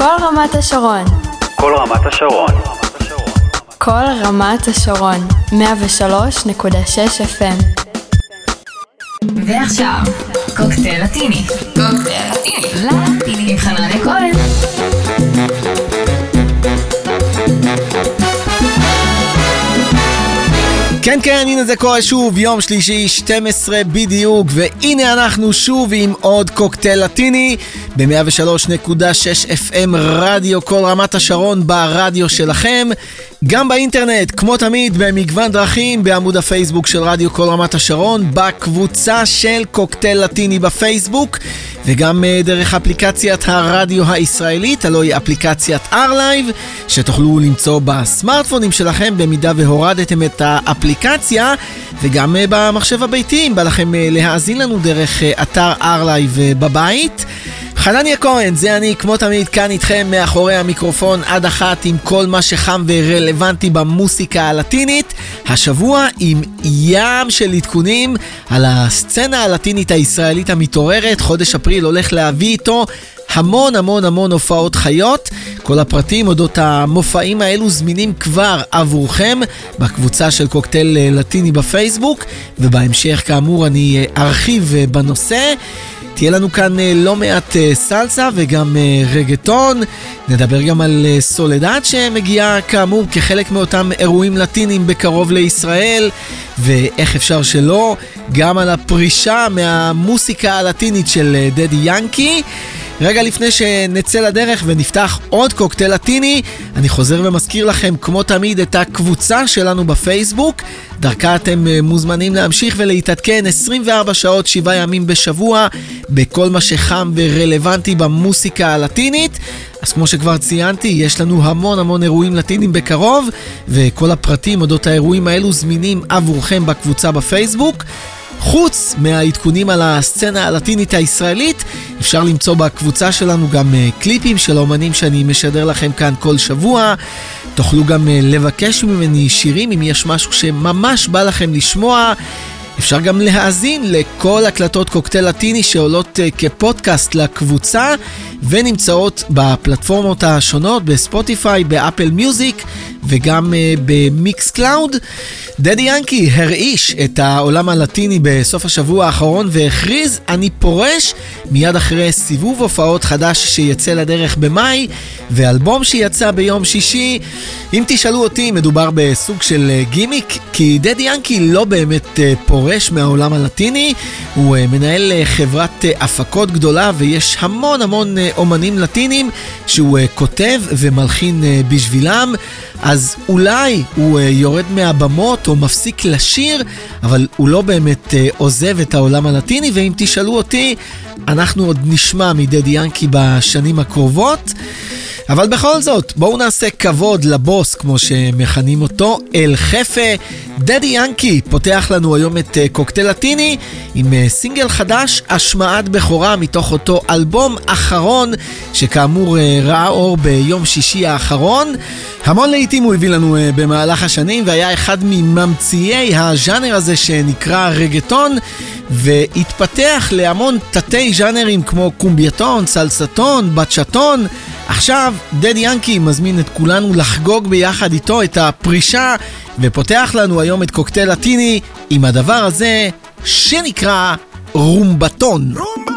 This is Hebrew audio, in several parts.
כל רמת השרון. כל רמת השרון. כל רמת השרון. 103.6 FM. ועכשיו, קוקטייל לטיני. קוקטייל לטיני. לטיני עם חנניה כהן. כן כן, הנה זה קורה שוב, יום שלישי, 12 בדיוק, והנה אנחנו שוב עם עוד קוקטייל לטיני ב-103.6 FM רדיו כל רמת השרון ברדיו שלכם, גם באינטרנט, כמו תמיד, במגוון דרכים, בעמוד הפייסבוק של רדיו כל רמת השרון, בקבוצה של קוקטייל לטיני בפייסבוק, וגם uh, דרך אפליקציית הרדיו הישראלית, הלוא היא אפליקציית R-Live, שתוכלו למצוא בסמארטפונים שלכם במידה והורדתם את האפליקציה, וגם uh, במחשב הביתי, אם בא לכם uh, להאזין לנו דרך אתר R-Live בבית. חנניה כהן, זה אני, כמו תמיד, כאן איתכם מאחורי המיקרופון עד אחת עם כל מה שחם ורלוונטי במוסיקה הלטינית. השבוע עם ים של עדכונים על הסצנה הלטינית הישראלית המתעוררת. חודש אפריל הולך להביא איתו המון המון המון הופעות חיות. כל הפרטים אודות המופעים האלו זמינים כבר עבורכם בקבוצה של קוקטייל לטיני בפייסבוק, ובהמשך כאמור אני ארחיב בנושא. תהיה לנו כאן לא מעט סלסה וגם רגטון. נדבר גם על סולדד שמגיעה כאמור כחלק מאותם אירועים לטינים בקרוב לישראל, ואיך אפשר שלא, גם על הפרישה מהמוסיקה הלטינית של דדי ינקי. רגע לפני שנצא לדרך ונפתח עוד קוקטייל לטיני, אני חוזר ומזכיר לכם כמו תמיד את הקבוצה שלנו בפייסבוק. דרכה אתם מוזמנים להמשיך ולהתעדכן 24 שעות, 7 ימים בשבוע, בכל מה שחם ורלוונטי במוסיקה הלטינית. אז כמו שכבר ציינתי, יש לנו המון המון אירועים לטינים בקרוב, וכל הפרטים אודות האירועים האלו זמינים עבורכם בקבוצה בפייסבוק. חוץ מהעדכונים על הסצנה הלטינית הישראלית, אפשר למצוא בקבוצה שלנו גם קליפים של האומנים שאני משדר לכם כאן כל שבוע. תוכלו גם לבקש ממני שירים אם יש משהו שממש בא לכם לשמוע. אפשר גם להאזין לכל הקלטות קוקטייל לטיני שעולות כפודקאסט לקבוצה ונמצאות בפלטפורמות השונות, בספוטיפיי, באפל מיוזיק וגם במיקס קלאוד. דדי ינקי הרעיש את העולם הלטיני בסוף השבוע האחרון והכריז אני פורש מיד אחרי סיבוב הופעות חדש שיצא לדרך במאי ואלבום שיצא ביום שישי. אם תשאלו אותי, מדובר בסוג של גימיק, כי דדי ינקי לא באמת פורש מהעולם הלטיני, הוא מנהל חברת הפקות גדולה ויש המון המון אומנים לטינים שהוא כותב ומלחין בשבילם. אז אולי הוא יורד מהבמות או מפסיק לשיר, אבל הוא לא באמת עוזב את העולם הלטיני, ואם תשאלו אותי, אנחנו עוד נשמע מדדי ינקי בשנים הקרובות. אבל בכל זאת, בואו נעשה כבוד לבוס, כמו שמכנים אותו, אל חפה. דדי ינקי פותח לנו היום את קוקטייל לטיני עם סינגל חדש, השמעת בכורה מתוך אותו אלבום אחרון, שכאמור ראה אור ביום שישי האחרון. המון לעיתים הוא הביא לנו במהלך השנים, והיה אחד מממציאי הז'אנר הזה שנקרא רגטון, והתפתח להמון תתי ז'אנרים כמו קומבייטון, סלסטון, בצ'טון. עכשיו דדי ינקי מזמין את כולנו לחגוג ביחד איתו את הפרישה ופותח לנו היום את קוקטייל לטיני עם הדבר הזה שנקרא רומבטון. רומבה!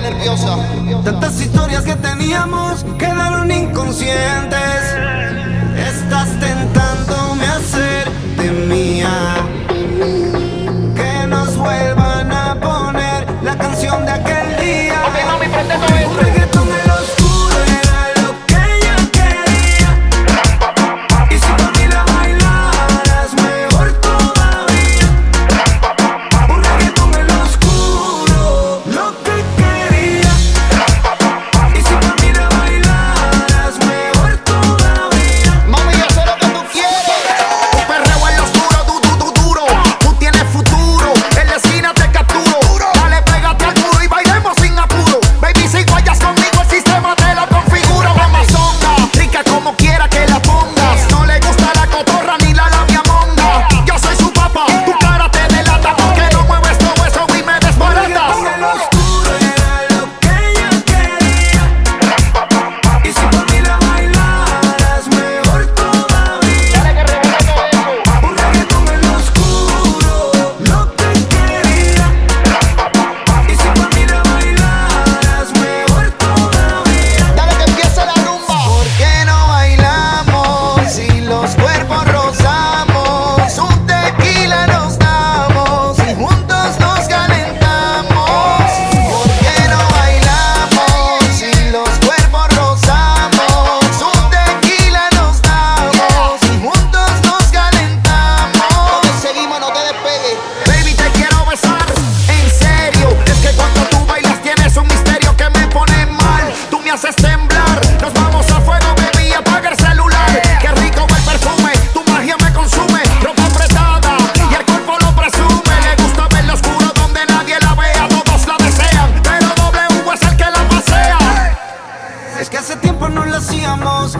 nerviosa. Tantas historias que teníamos quedaron inconscientes. Estás tentándome a hacer de mía. Que nos vuelvan a poner la canción de aquel.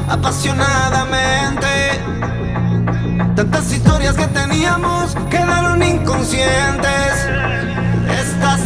apasionadamente. Tantas historias que teníamos quedaron inconscientes. Estas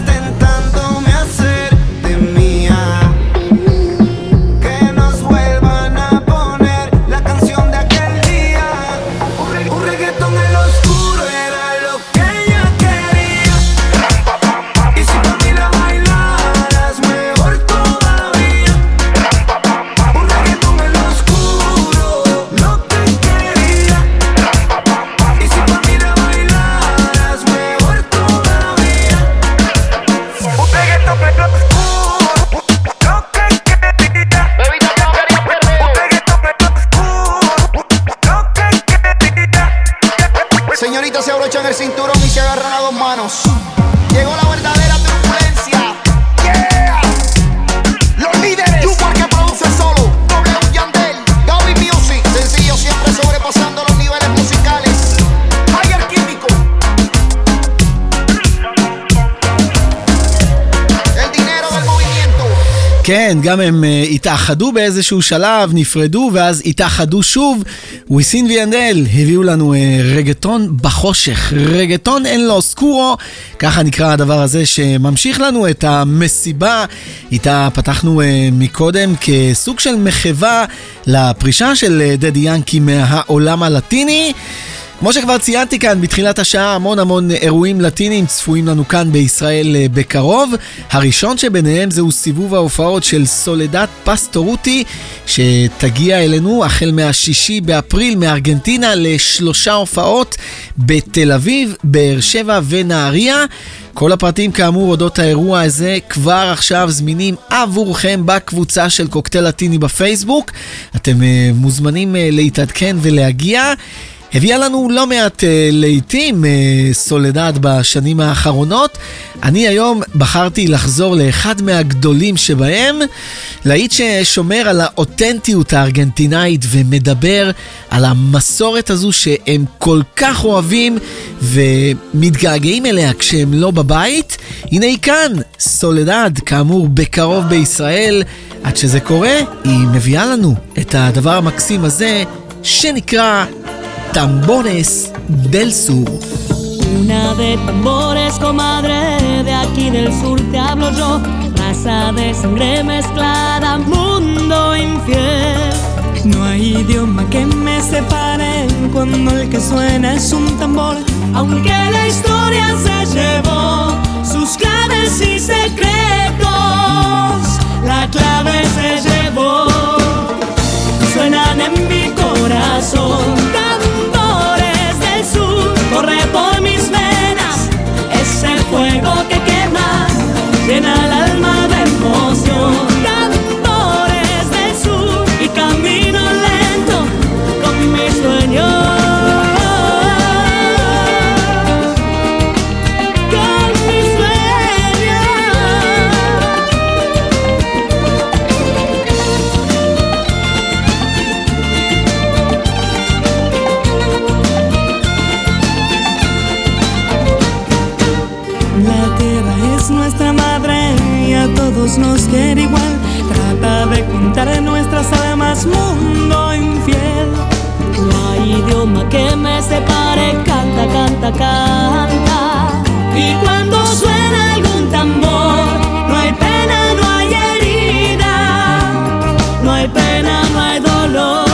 כן, גם הם uh, התאחדו באיזשהו שלב, נפרדו, ואז התאחדו שוב. וויסין ויאנדל הביאו לנו uh, רגטון בחושך, רגטון אין לו סקורו, ככה נקרא הדבר הזה שממשיך לנו את המסיבה. איתה פתחנו uh, מקודם כסוג של מחווה לפרישה של דדי ינקי מהעולם הלטיני. כמו שכבר ציינתי כאן בתחילת השעה, המון המון אירועים לטינים צפויים לנו כאן בישראל אה, בקרוב. הראשון שביניהם זהו סיבוב ההופעות של סולדת פסטורוטי, שתגיע אלינו החל מהשישי באפריל מארגנטינה לשלושה הופעות בתל אביב, באר שבע ונהריה. כל הפרטים כאמור אודות האירוע הזה כבר עכשיו זמינים עבורכם בקבוצה של קוקטייל לטיני בפייסבוק. אתם uh, מוזמנים uh, להתעדכן ולהגיע. הביאה לנו לא מעט uh, לעיתים uh, סולדד בשנים האחרונות. אני היום בחרתי לחזור לאחד מהגדולים שבהם, להיט ששומר על האותנטיות הארגנטינאית ומדבר על המסורת הזו שהם כל כך אוהבים ומתגעגעים אליה כשהם לא בבית. הנה היא כאן, סולדד, כאמור בקרוב בישראל. עד שזה קורה, היא מביאה לנו את הדבר המקסים הזה שנקרא Tambores del Sur. Una de tambores, comadre, de aquí del sur te hablo yo. Raza de sangre mezclada, mundo infiel. No hay idioma que me separe cuando el que suena es un tambor. Aunque la historia se llevó sus claves y secretos, la clave se llevó. Suenan en mi contar nuestras almas, mundo infiel. No hay idioma que me separe, canta, canta, canta. Y cuando suena algún tambor, no hay pena, no hay herida, no hay pena, no hay dolor.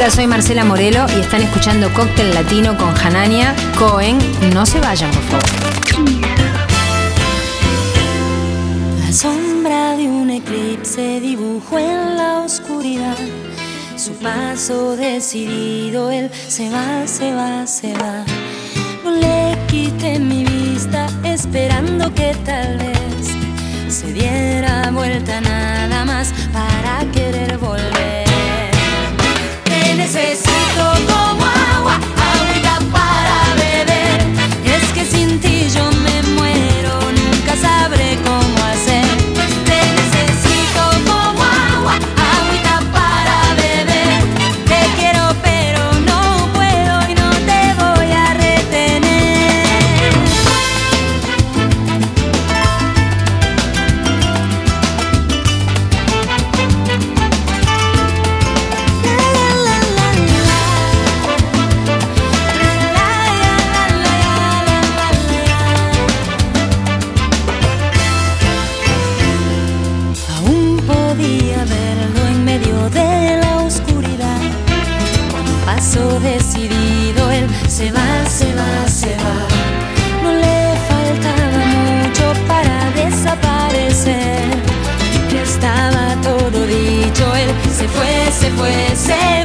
Hola, soy Marcela Morelo y están escuchando Cóctel Latino con Hanania Cohen. No se vayan, por favor. La sombra de un eclipse dibujó en la oscuridad su paso decidido. Él se va, se va, se va. No le quité mi vista esperando que tal vez se diera vuelta nada más para querer volver necesito fuese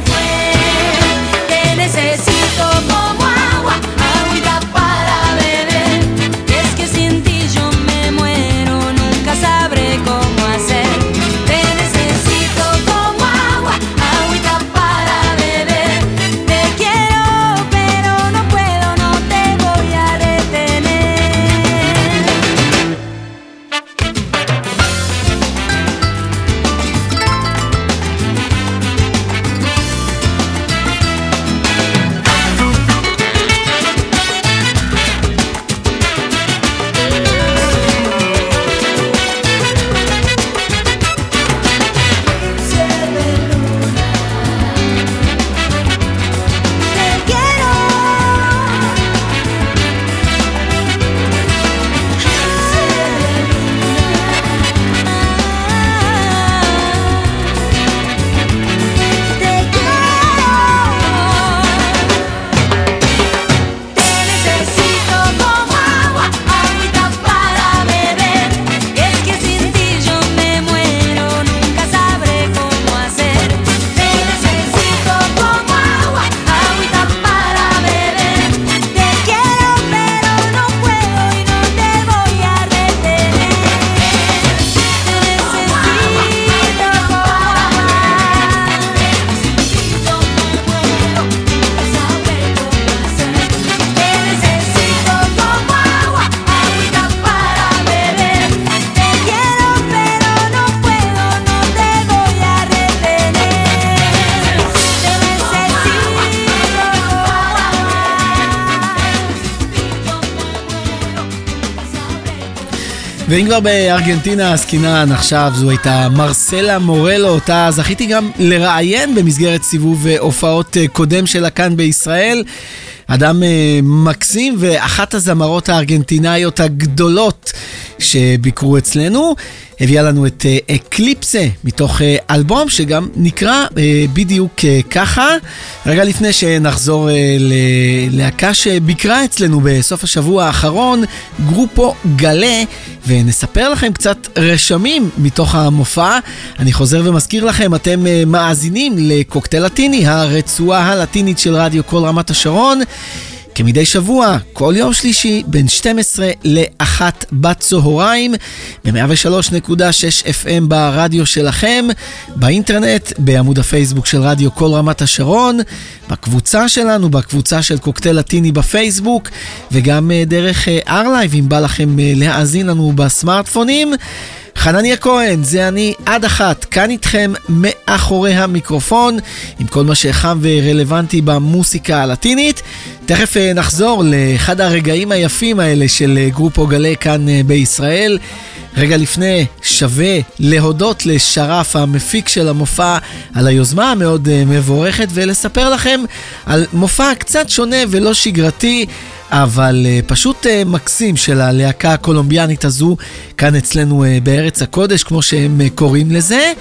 ואם כבר בארגנטינה עסקינן עכשיו, זו הייתה מרסלה מורלו, אותה זכיתי גם לראיין במסגרת סיבוב אה, הופעות אה, קודם שלה כאן בישראל. אדם אה, מקסים ואחת הזמרות הארגנטינאיות הגדולות שביקרו אצלנו. הביאה לנו את אה, אקליפסה מתוך אה, אלבום שגם נקרא אה, בדיוק ככה. רגע לפני שנחזור ללהקה שביקרה אצלנו בסוף השבוע האחרון, גרופו גלה, ונספר לכם קצת רשמים מתוך המופע. אני חוזר ומזכיר לכם, אתם מאזינים לקוקטייל לטיני, הרצועה הלטינית של רדיו כל רמת השרון. כמדי שבוע, כל יום שלישי, בין 12 ל-1 בצהריים, ב-103.6 FM ברדיו שלכם, באינטרנט, בעמוד הפייסבוק של רדיו כל רמת השרון, בקבוצה שלנו, בקבוצה של קוקטייל לטיני בפייסבוק, וגם אה, דרך ארלייב, אם בא לכם אה, להאזין לנו בסמארטפונים. חנניה כהן, זה אני עד אחת, כאן איתכם מאחורי המיקרופון, עם כל מה שחם ורלוונטי במוסיקה הלטינית. תכף אה, נחזור לאחד הרגעים היפים האלה של אה, גרופו גלה כאן אה, בישראל. רגע לפני, שווה להודות לשרף, המפיק של המופע, על היוזמה המאוד מבורכת, ולספר לכם על מופע קצת שונה ולא שגרתי. אבל פשוט מקסים של הלהקה הקולומביאנית הזו כאן אצלנו בארץ הקודש, כמו שהם קוראים לזה.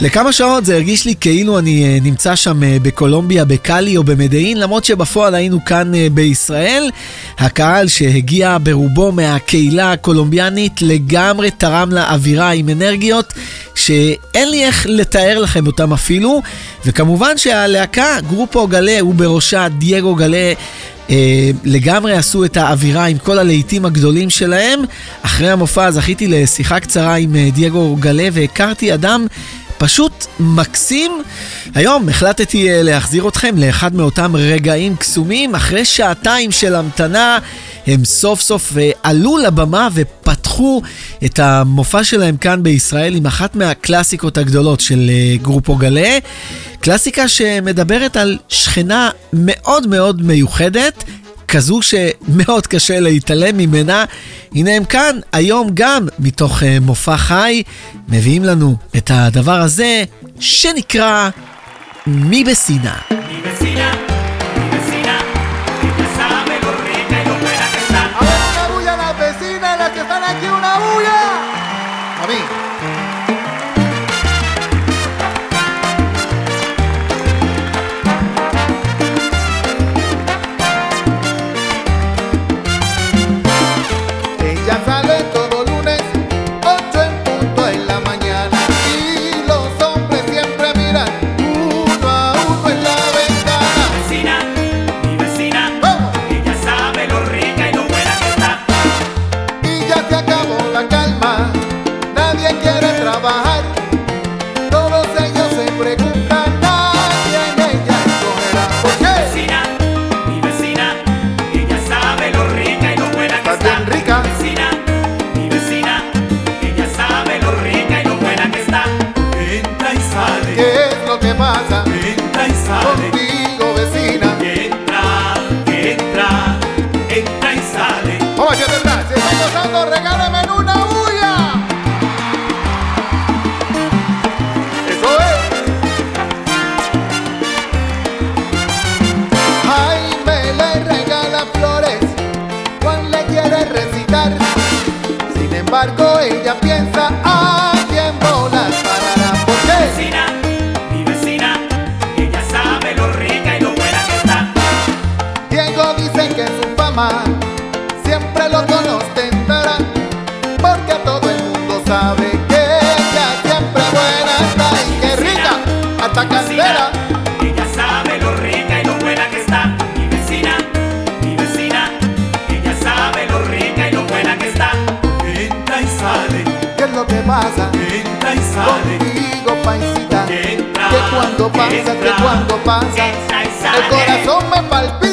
לכמה שעות זה הרגיש לי כאילו אני אה, נמצא שם אה, בקולומביה, בקאלי או במדעין, למרות שבפועל היינו כאן אה, בישראל. הקהל שהגיע ברובו מהקהילה הקולומביאנית לגמרי תרם לאווירה עם אנרגיות שאין לי איך לתאר לכם אותם אפילו. וכמובן שהלהקה, גרופו גלה, ובראשה דייגו גלה, אה, לגמרי עשו את האווירה עם כל הלהיטים הגדולים שלהם. אחרי המופע זכיתי לשיחה קצרה עם דייגו גלה והכרתי אדם פשוט מקסים. היום החלטתי אה, להחזיר אתכם לאחד מאותם רגעים קסומים. אחרי שעתיים של המתנה, הם סוף סוף אה, עלו לבמה ופתחו את המופע שלהם כאן בישראל עם אחת מהקלאסיקות הגדולות של אה, גרופו גלה. קלאסיקה שמדברת על שכנה מאוד מאוד מיוחדת. כזו שמאוד קשה להתעלם ממנה. הנה הם כאן, היום גם, מתוך uh, מופע חי, מביאים לנו את הדבר הזה, שנקרא מי בסינה. esta cantera. Ella sabe lo rica y lo buena que está. Mi vecina, mi vecina. Ella sabe lo rica y lo buena que está. Entra y sale. ¿Qué es lo que pasa? Entra y sale. Contigo, paisita. Entra. Que cuando pasa, entra, que cuando pasa. Entra y sale. El corazón me palpita.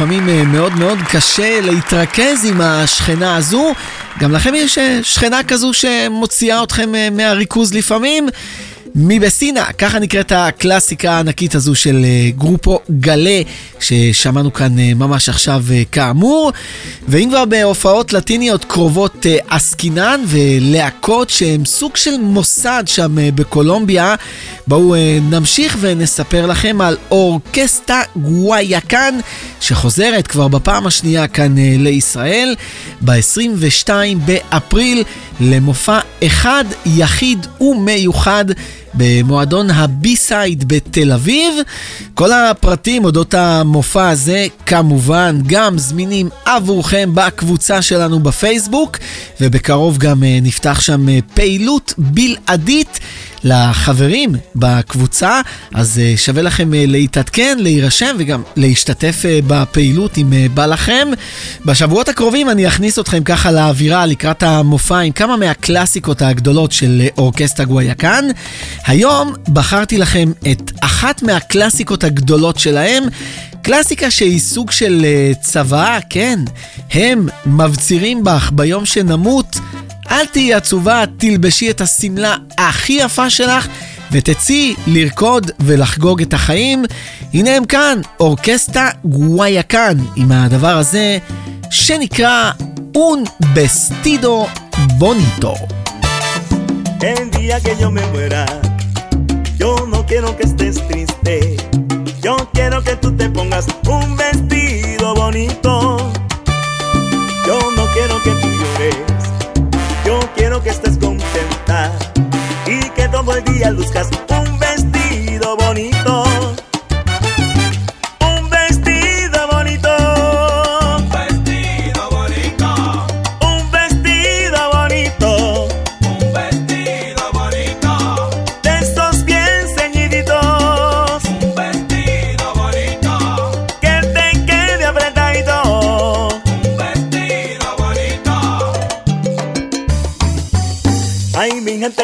לפעמים אה, מאוד מאוד קשה להתרכז עם השכנה הזו. גם לכם יש אה, שכנה כזו שמוציאה אתכם אה, מהריכוז לפעמים? מבסינה, ככה נקראת הקלאסיקה הענקית הזו של אה, גרופו גלה, ששמענו כאן אה, ממש עכשיו אה, כאמור. ואם כבר בהופעות לטיניות קרובות עסקינן ולהקות שהם סוג של מוסד שם בקולומביה, בואו נמשיך ונספר לכם על אורקסטה גווייקן, שחוזרת כבר בפעם השנייה כאן לישראל, ב-22 באפריל, למופע אחד, יחיד ומיוחד. במועדון הבי-סייד בתל אביב. כל הפרטים אודות המופע הזה כמובן גם זמינים עבורכם בקבוצה שלנו בפייסבוק, ובקרוב גם אה, נפתח שם אה, פעילות בלעדית. לחברים בקבוצה, אז אה, שווה לכם אה, להתעדכן, להירשם וגם להשתתף אה, בפעילות אם בא לכם. בשבועות הקרובים אני אכניס אתכם ככה לאווירה לקראת המופע עם כמה מהקלאסיקות הגדולות של אורקסטה גווייקן. היום בחרתי לכם את אחת מהקלאסיקות הגדולות שלהם. קלאסיקה שהיא סוג של צוואה, כן, הם מבצירים בך ביום שנמות. אל תהיי עצובה, תלבשי את השמלה הכי יפה שלך ותצאי לרקוד ולחגוג את החיים. הנה הם כאן, אורקסטה גווייקן, עם הדבר הזה שנקרא Un Vestido Bonito. El día que yo me muera, yo no quiero que estés triste. Yo quiero que tú te pongas un vestido bonito. Yo no quiero que tú llores. Que estés contenta y que todo el día luzcas un vestido bonito.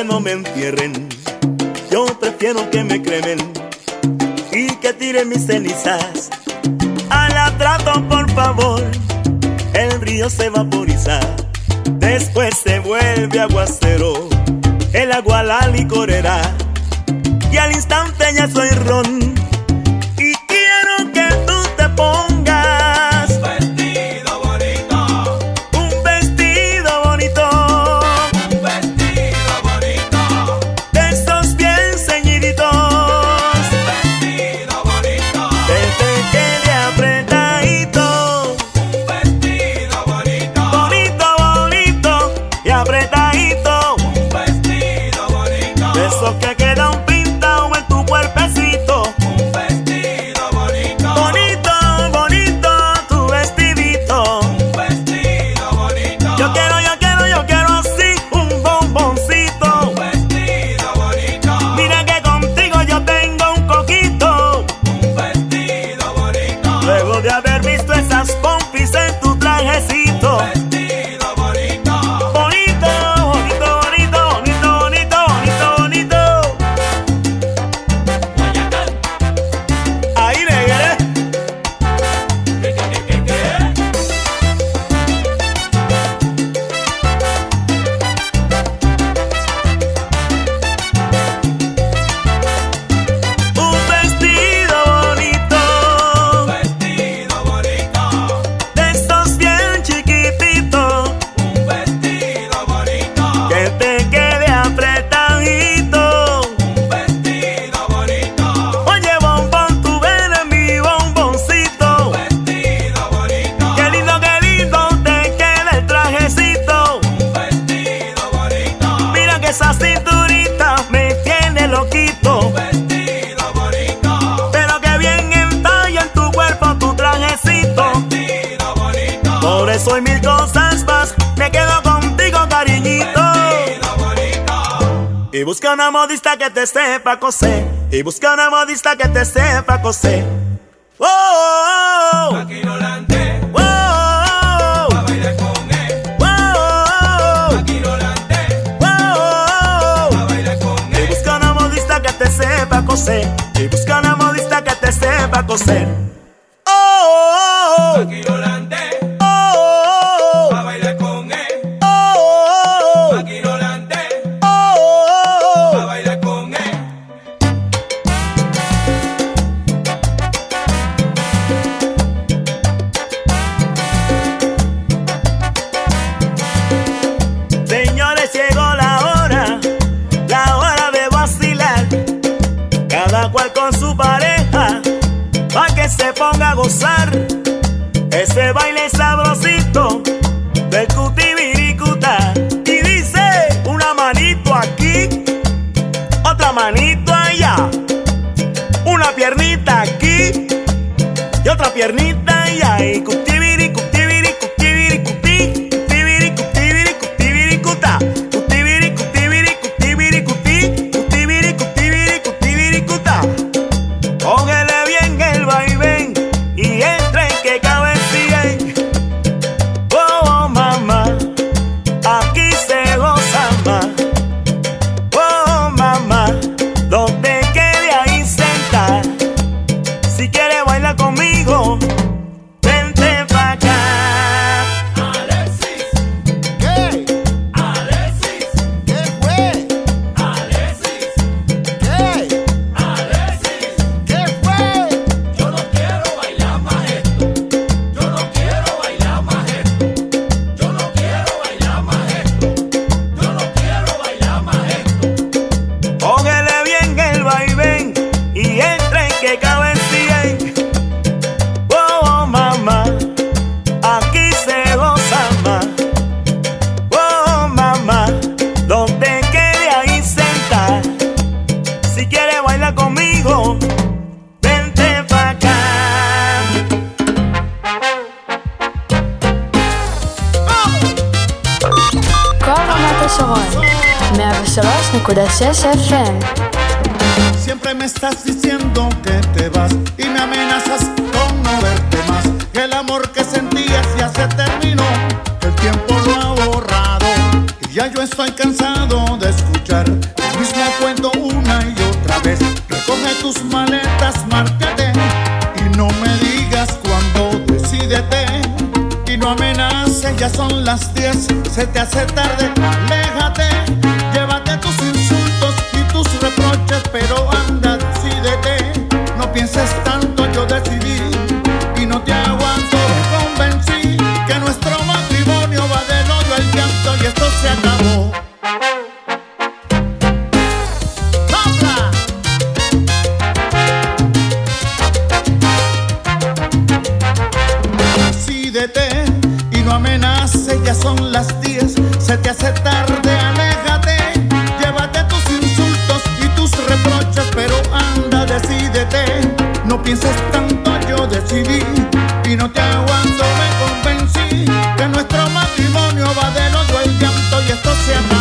No me entierren. Yo prefiero que me cremen y que tiren mis cenizas. A la trato, por favor. El río se vaporiza, después se vuelve aguacero. busca una modista que te sepa coser. Y busca una modista que te sepa coser. Aquí A que te sepa. Y busca una modista que te sepa coser. pero anda, decídete. No pienses tanto, yo decidí y no te aguanto, me convencí que nuestro matrimonio va del hoyo al llanto y esto se.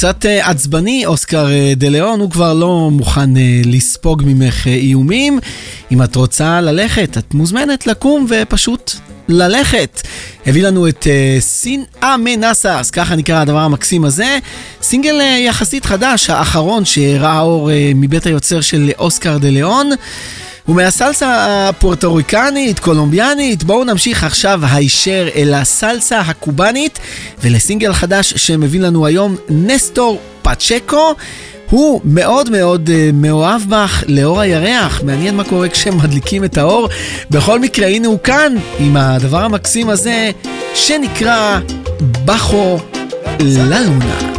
קצת אה, עצבני, אוסקר אה, דה ליאון, הוא כבר לא מוכן אה, לספוג ממך איומים. אם את רוצה ללכת, את מוזמנת לקום ופשוט ללכת. הביא לנו את סין אמנסס, ככה נקרא הדבר המקסים הזה. סינגל יחסית חדש, האחרון שראה אור מבית היוצר של אוסקר דה ליאון. ומהסלסה הפורטוריקנית, קולומביאנית, בואו נמשיך עכשיו הישר אל הסלסה הקובאנית ולסינגל חדש שמביא לנו היום נסטור פצ'קו. הוא מאוד מאוד uh, מאוהב בך לאור הירח, מעניין מה קורה כשהם מדליקים את האור. בכל מקרה, הנה הוא כאן עם הדבר המקסים הזה שנקרא בכו ללונה.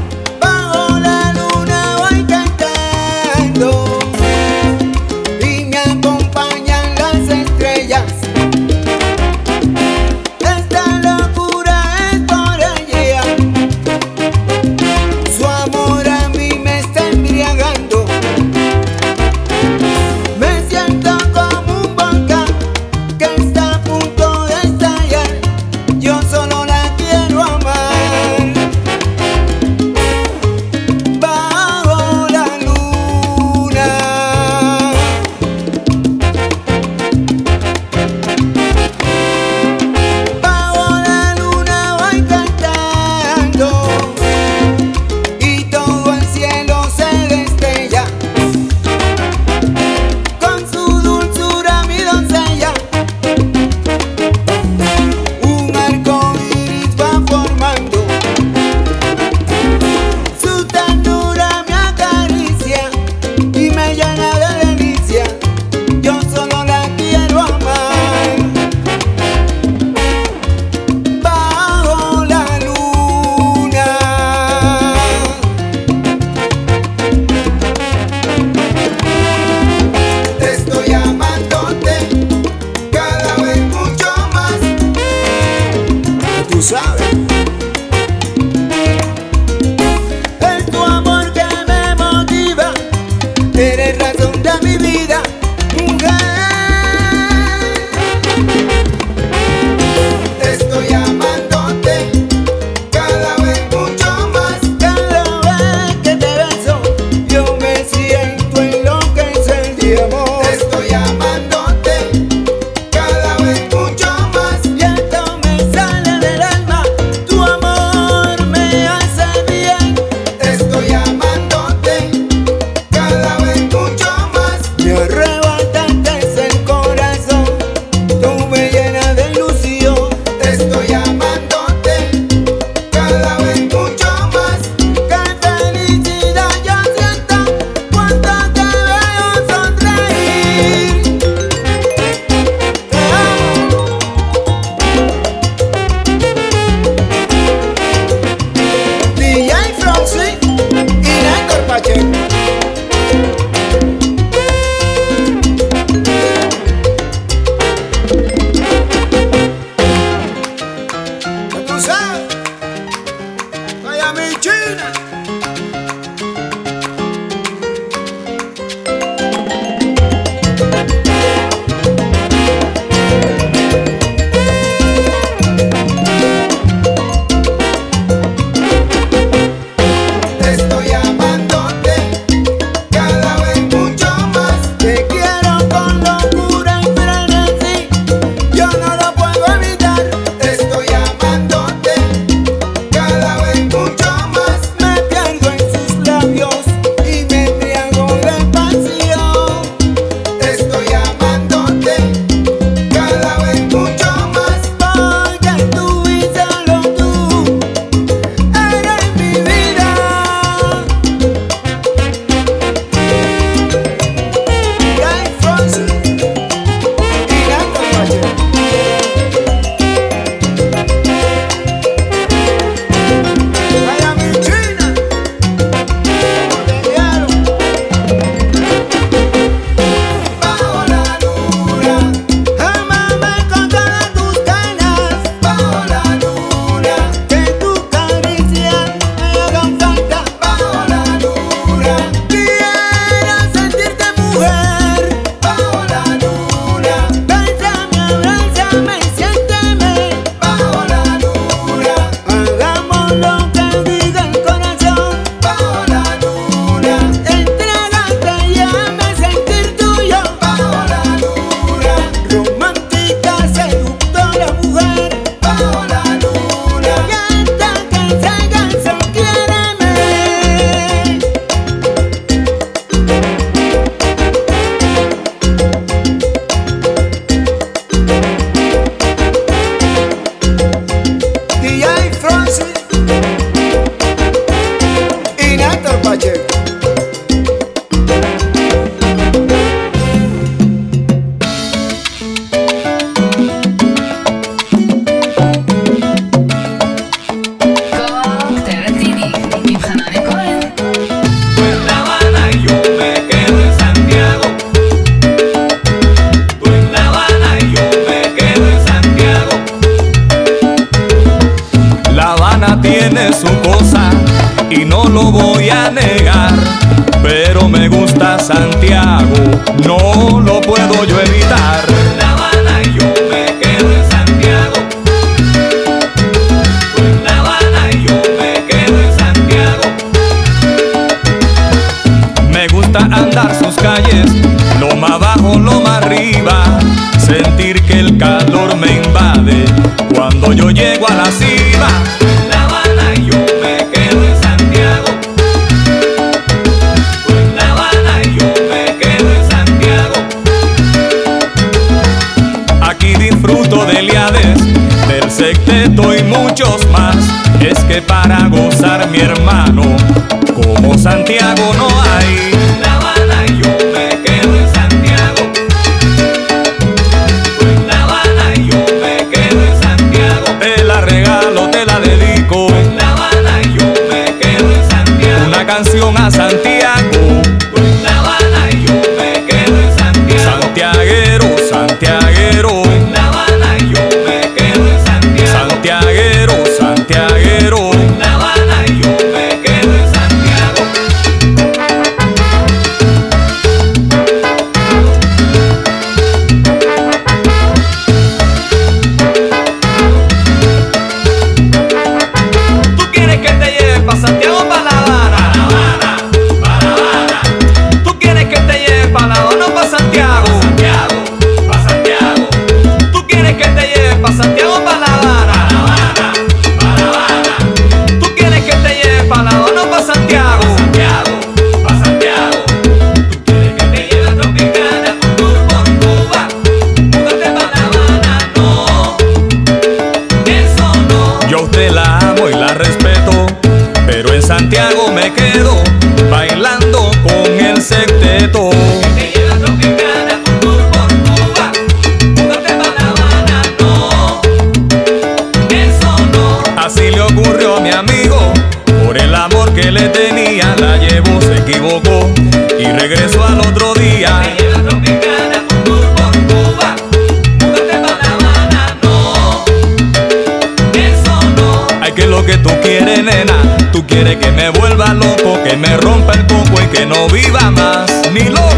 Que me rompa el coco y que no viva más, ni loco.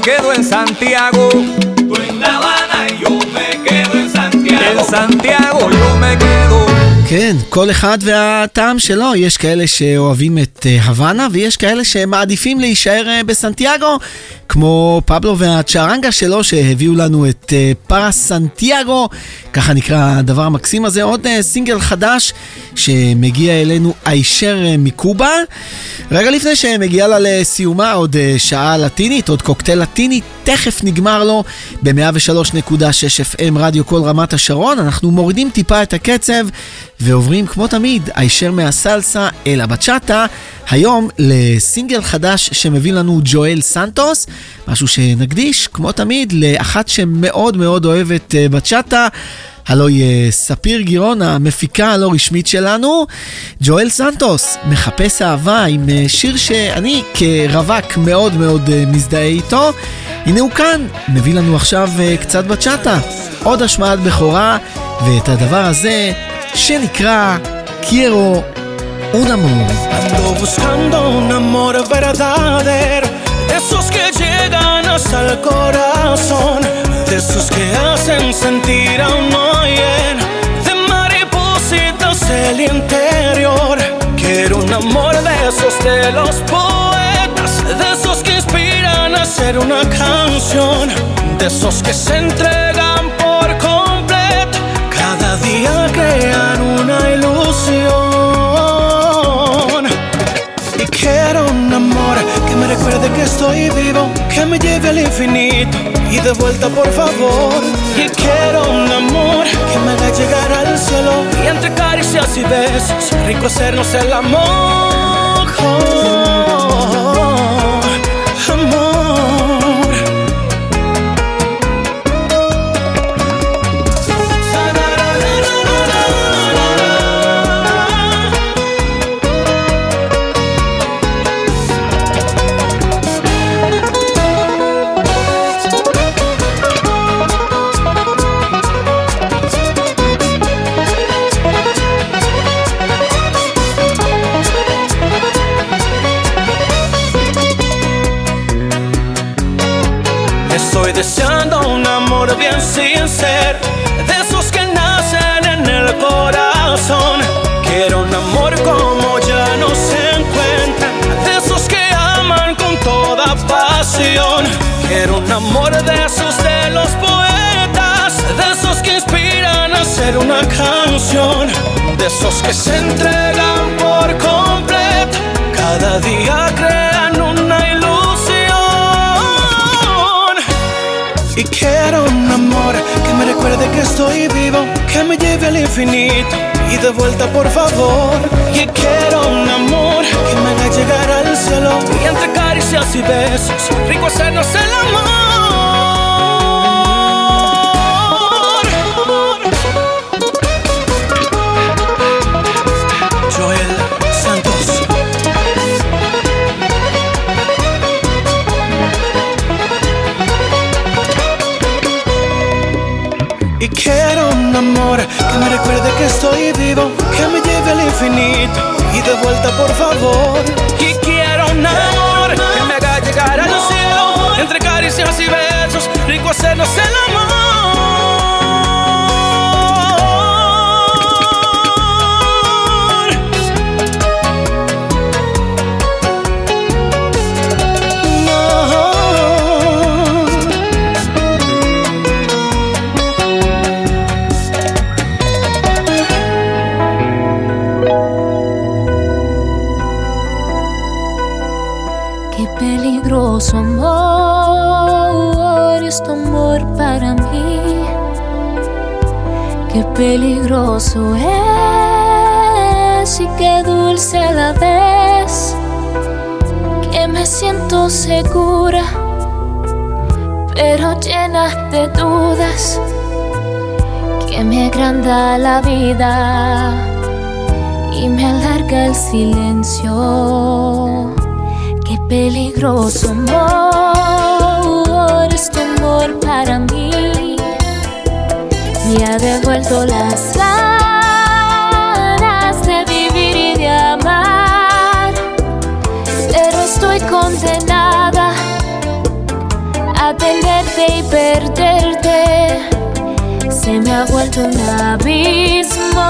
Me quedo en Santiago. Tú en La Habana y yo me quedo en Santiago. En Santiago yo me quedo. כן, כל אחד והטעם שלו, יש כאלה שאוהבים את אה, הוואנה ויש כאלה שמעדיפים להישאר אה, בסנטיאגו, כמו פבלו והצ'רנגה שלו שהביאו לנו את אה, פרה סנטיאגו, ככה נקרא הדבר המקסים הזה, עוד סינגל חדש שמגיע אלינו הישר מקובה. רגע לפני שמגיעה לה לסיומה עוד שעה לטינית, עוד קוקטייל לטיני, תכף נגמר לו ב-103.6 FM רדיו כל רמת השרון, אנחנו מורידים טיפה את הקצב ועוברים כמו תמיד הישר מהסלסה אל הבצ'אטה, היום לסינגל חדש שמביא לנו ג'ואל סנטוס, משהו שנקדיש כמו תמיד לאחת שמאוד מאוד אוהבת אה, בצ'אטה. הלו היא אה, ספיר גירון, המפיקה הלא רשמית שלנו. ג'ואל סנטוס, מחפש אהבה עם אה, שיר שאני כרווק מאוד מאוד מזדהה איתו. הנה הוא כאן, מביא לנו עכשיו קצת בצ'אטה. עוד השמעת בכורה, ואת הדבר הזה שנקרא קיירו un amor. Ando buscando un amor verdadero, de esos que llegan hasta el corazón, de esos que hacen sentir a uno bien, de maripositas del interior. Quiero un amor de esos de los poetas, de esos que inspiran a hacer una canción, de esos que se entregan por completo, cada día crean una ilusión. Y quiero un amor que me recuerde que estoy vivo, que me lleve al infinito y de vuelta, por favor. Y quiero un amor que me haga llegar al cielo y entre caricias y besos, rico hacernos el amor. te cura, pero llena de dudas que me agranda la vida y me alarga el silencio. Qué peligroso amor es tu amor para mí. Me ha devuelto las ganas de vivir y de amar, pero estoy condenada y perderte. Se me ha vuelto un abismo.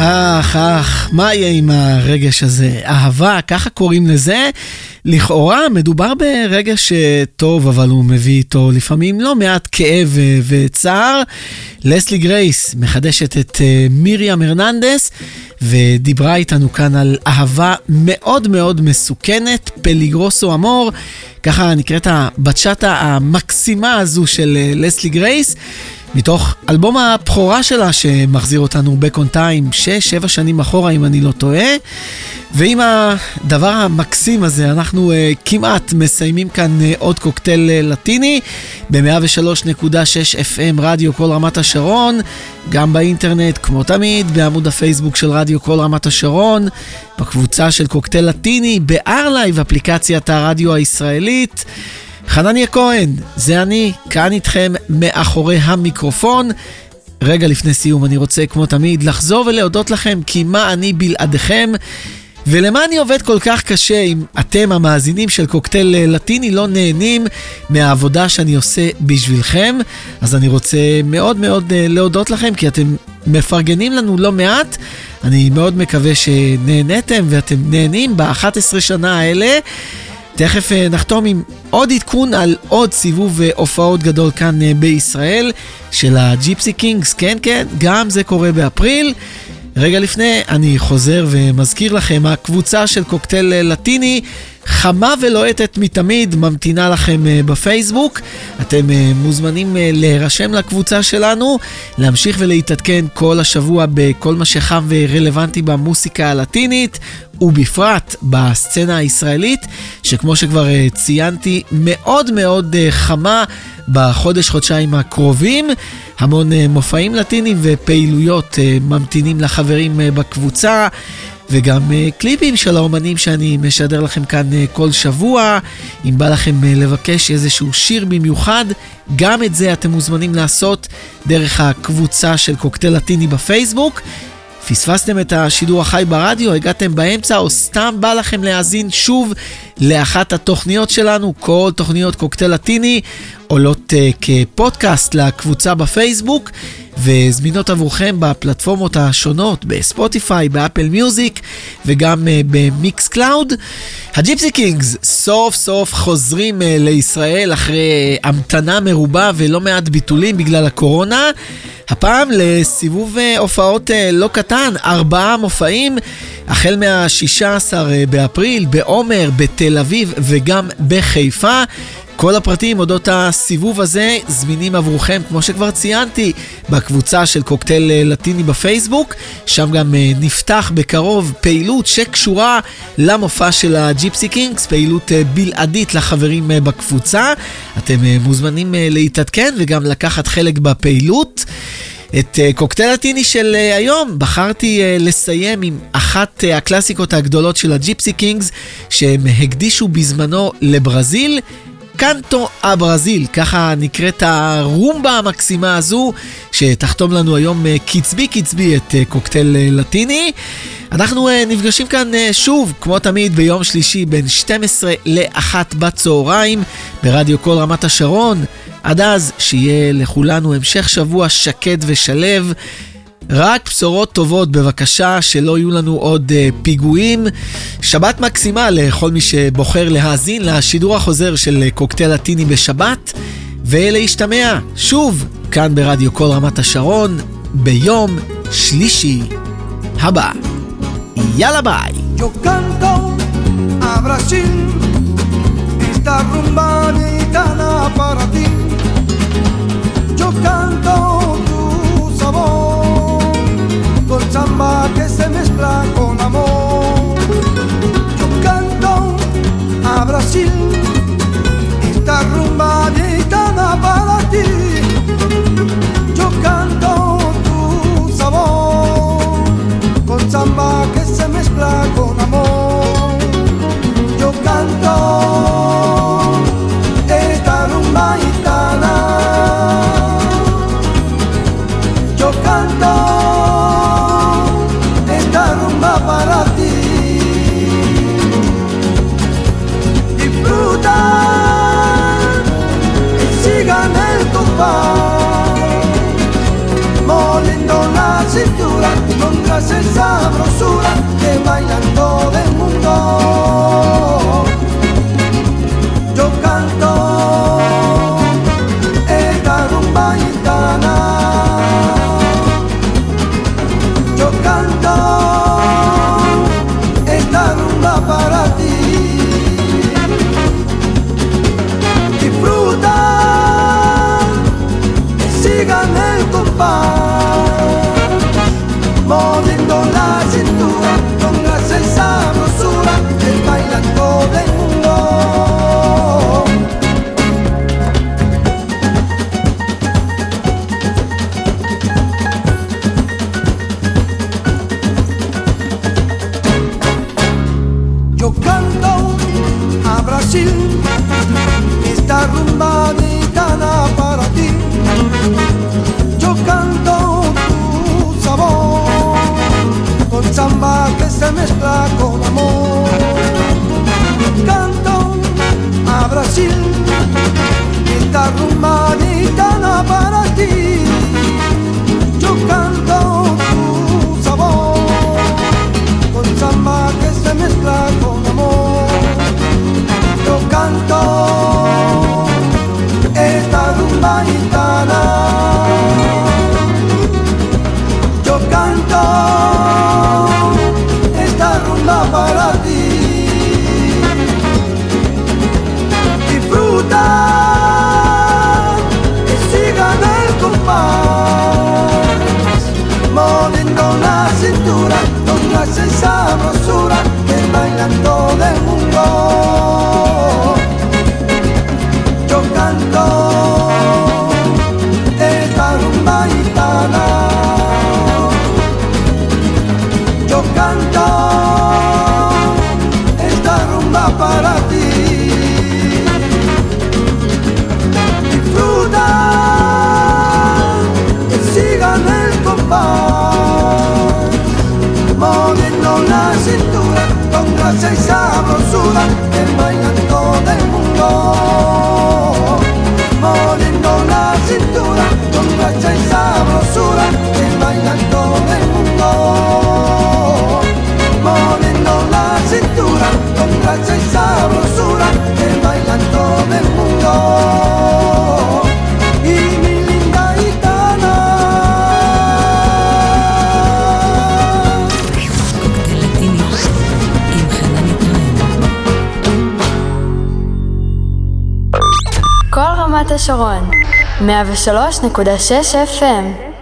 אך, אך, מה יהיה עם הרגש הזה? אהבה, ככה קוראים לזה. לכאורה מדובר ברגש אה, טוב, אבל הוא מביא איתו לפעמים לא מעט כאב אה, וצער. לסלי גרייס מחדשת את אה, מיריאם הרננדס, ודיברה איתנו כאן על אהבה מאוד מאוד מסוכנת, פליגרוסו אמור, ככה נקראת הבצ'אטה המקסימה הזו של לסלי גרייס. מתוך אלבום הבכורה שלה שמחזיר אותנו back on time 6-7 שנים אחורה אם אני לא טועה. ועם הדבר המקסים הזה אנחנו uh, כמעט מסיימים כאן uh, עוד קוקטייל uh, לטיני ב-103.6 FM רדיו קול רמת השרון, גם באינטרנט כמו תמיד בעמוד הפייסבוק של רדיו קול רמת השרון, בקבוצה של קוקטייל לטיני, בארלייב אפליקציית הרדיו הישראלית. חנניה כהן, זה אני, כאן איתכם מאחורי המיקרופון. רגע לפני סיום אני רוצה כמו תמיד לחזור ולהודות לכם כי מה אני בלעדיכם? ולמה אני עובד כל כך קשה אם אתם המאזינים של קוקטייל לטיני לא נהנים מהעבודה שאני עושה בשבילכם? אז אני רוצה מאוד מאוד אה, להודות לכם כי אתם מפרגנים לנו לא מעט. אני מאוד מקווה שנהניתם ואתם נהנים ב-11 שנה האלה תכף אה, נחתום עם עוד עדכון על עוד סיבוב אה, הופעות גדול כאן אה, בישראל של הג'יפסי קינגס, כן כן, גם זה קורה באפריל. רגע לפני, אני חוזר ומזכיר לכם, הקבוצה של קוקטייל לטיני חמה ולוהטת מתמיד, ממתינה לכם בפייסבוק. אתם מוזמנים להירשם לקבוצה שלנו, להמשיך ולהתעדכן כל השבוע בכל מה שחם ורלוונטי במוסיקה הלטינית, ובפרט בסצנה הישראלית, שכמו שכבר ציינתי, מאוד מאוד חמה בחודש-חודשיים הקרובים. המון מופעים לטינים ופעילויות ממתינים לחברים בקבוצה. וגם קליפים של האומנים שאני משדר לכם כאן כל שבוע. אם בא לכם לבקש איזשהו שיר במיוחד, גם את זה אתם מוזמנים לעשות דרך הקבוצה של קוקטייל לטיני בפייסבוק. פספסתם את השידור החי ברדיו, הגעתם באמצע, או סתם בא לכם להאזין שוב לאחת התוכניות שלנו, כל תוכניות קוקטייל לטיני עולות אה, כפודקאסט לקבוצה בפייסבוק, וזמינות עבורכם בפלטפורמות השונות, ב Spotify, ב Apple Music, וגם אה, ב Mixcloud. ה Gipsy Kings סוף סוף חוזרים אה, לישראל אחרי המתנה מרובה ולא מעט ביטולים בגלל הקורונה. הפעם לסיבוב הופעות לא קטן, ארבעה מופעים, החל מה-16 באפריל, בעומר, בתל אביב וגם בחיפה. כל הפרטים אודות הסיבוב הזה זמינים עבורכם, כמו שכבר ציינתי, בקבוצה של קוקטייל לטיני בפייסבוק. שם גם נפתח בקרוב פעילות שקשורה למופע של הג'יפסי קינגס, פעילות בלעדית לחברים בקבוצה. אתם מוזמנים להתעדכן וגם לקחת חלק בפעילות. את קוקטייל הטיני של היום בחרתי לסיים עם אחת הקלאסיקות הגדולות של הג'יפסי קינגס שהם הקדישו בזמנו לברזיל. קנטו הברזיל, ככה נקראת הרומבה המקסימה הזו, שתחתום לנו היום קצבי קצבי את קוקטייל לטיני. אנחנו נפגשים כאן שוב, כמו תמיד, ביום שלישי בין 12 ל-1 בצהריים, ברדיו כל רמת השרון. עד אז, שיהיה לכולנו המשך שבוע שקט ושלב. רק בשורות טובות בבקשה, שלא יהיו לנו עוד uh, פיגועים. שבת מקסימה לכל מי שבוחר להאזין לשידור החוזר של קוקטייל לטיני בשבת, ולהשתמע שוב כאן ברדיו כל רמת השרון ביום שלישי הבא. יאללה ביי. Esta rumba para ti. Yo canto se mezcla con amor. Yo canto a Brasil 103.6 FM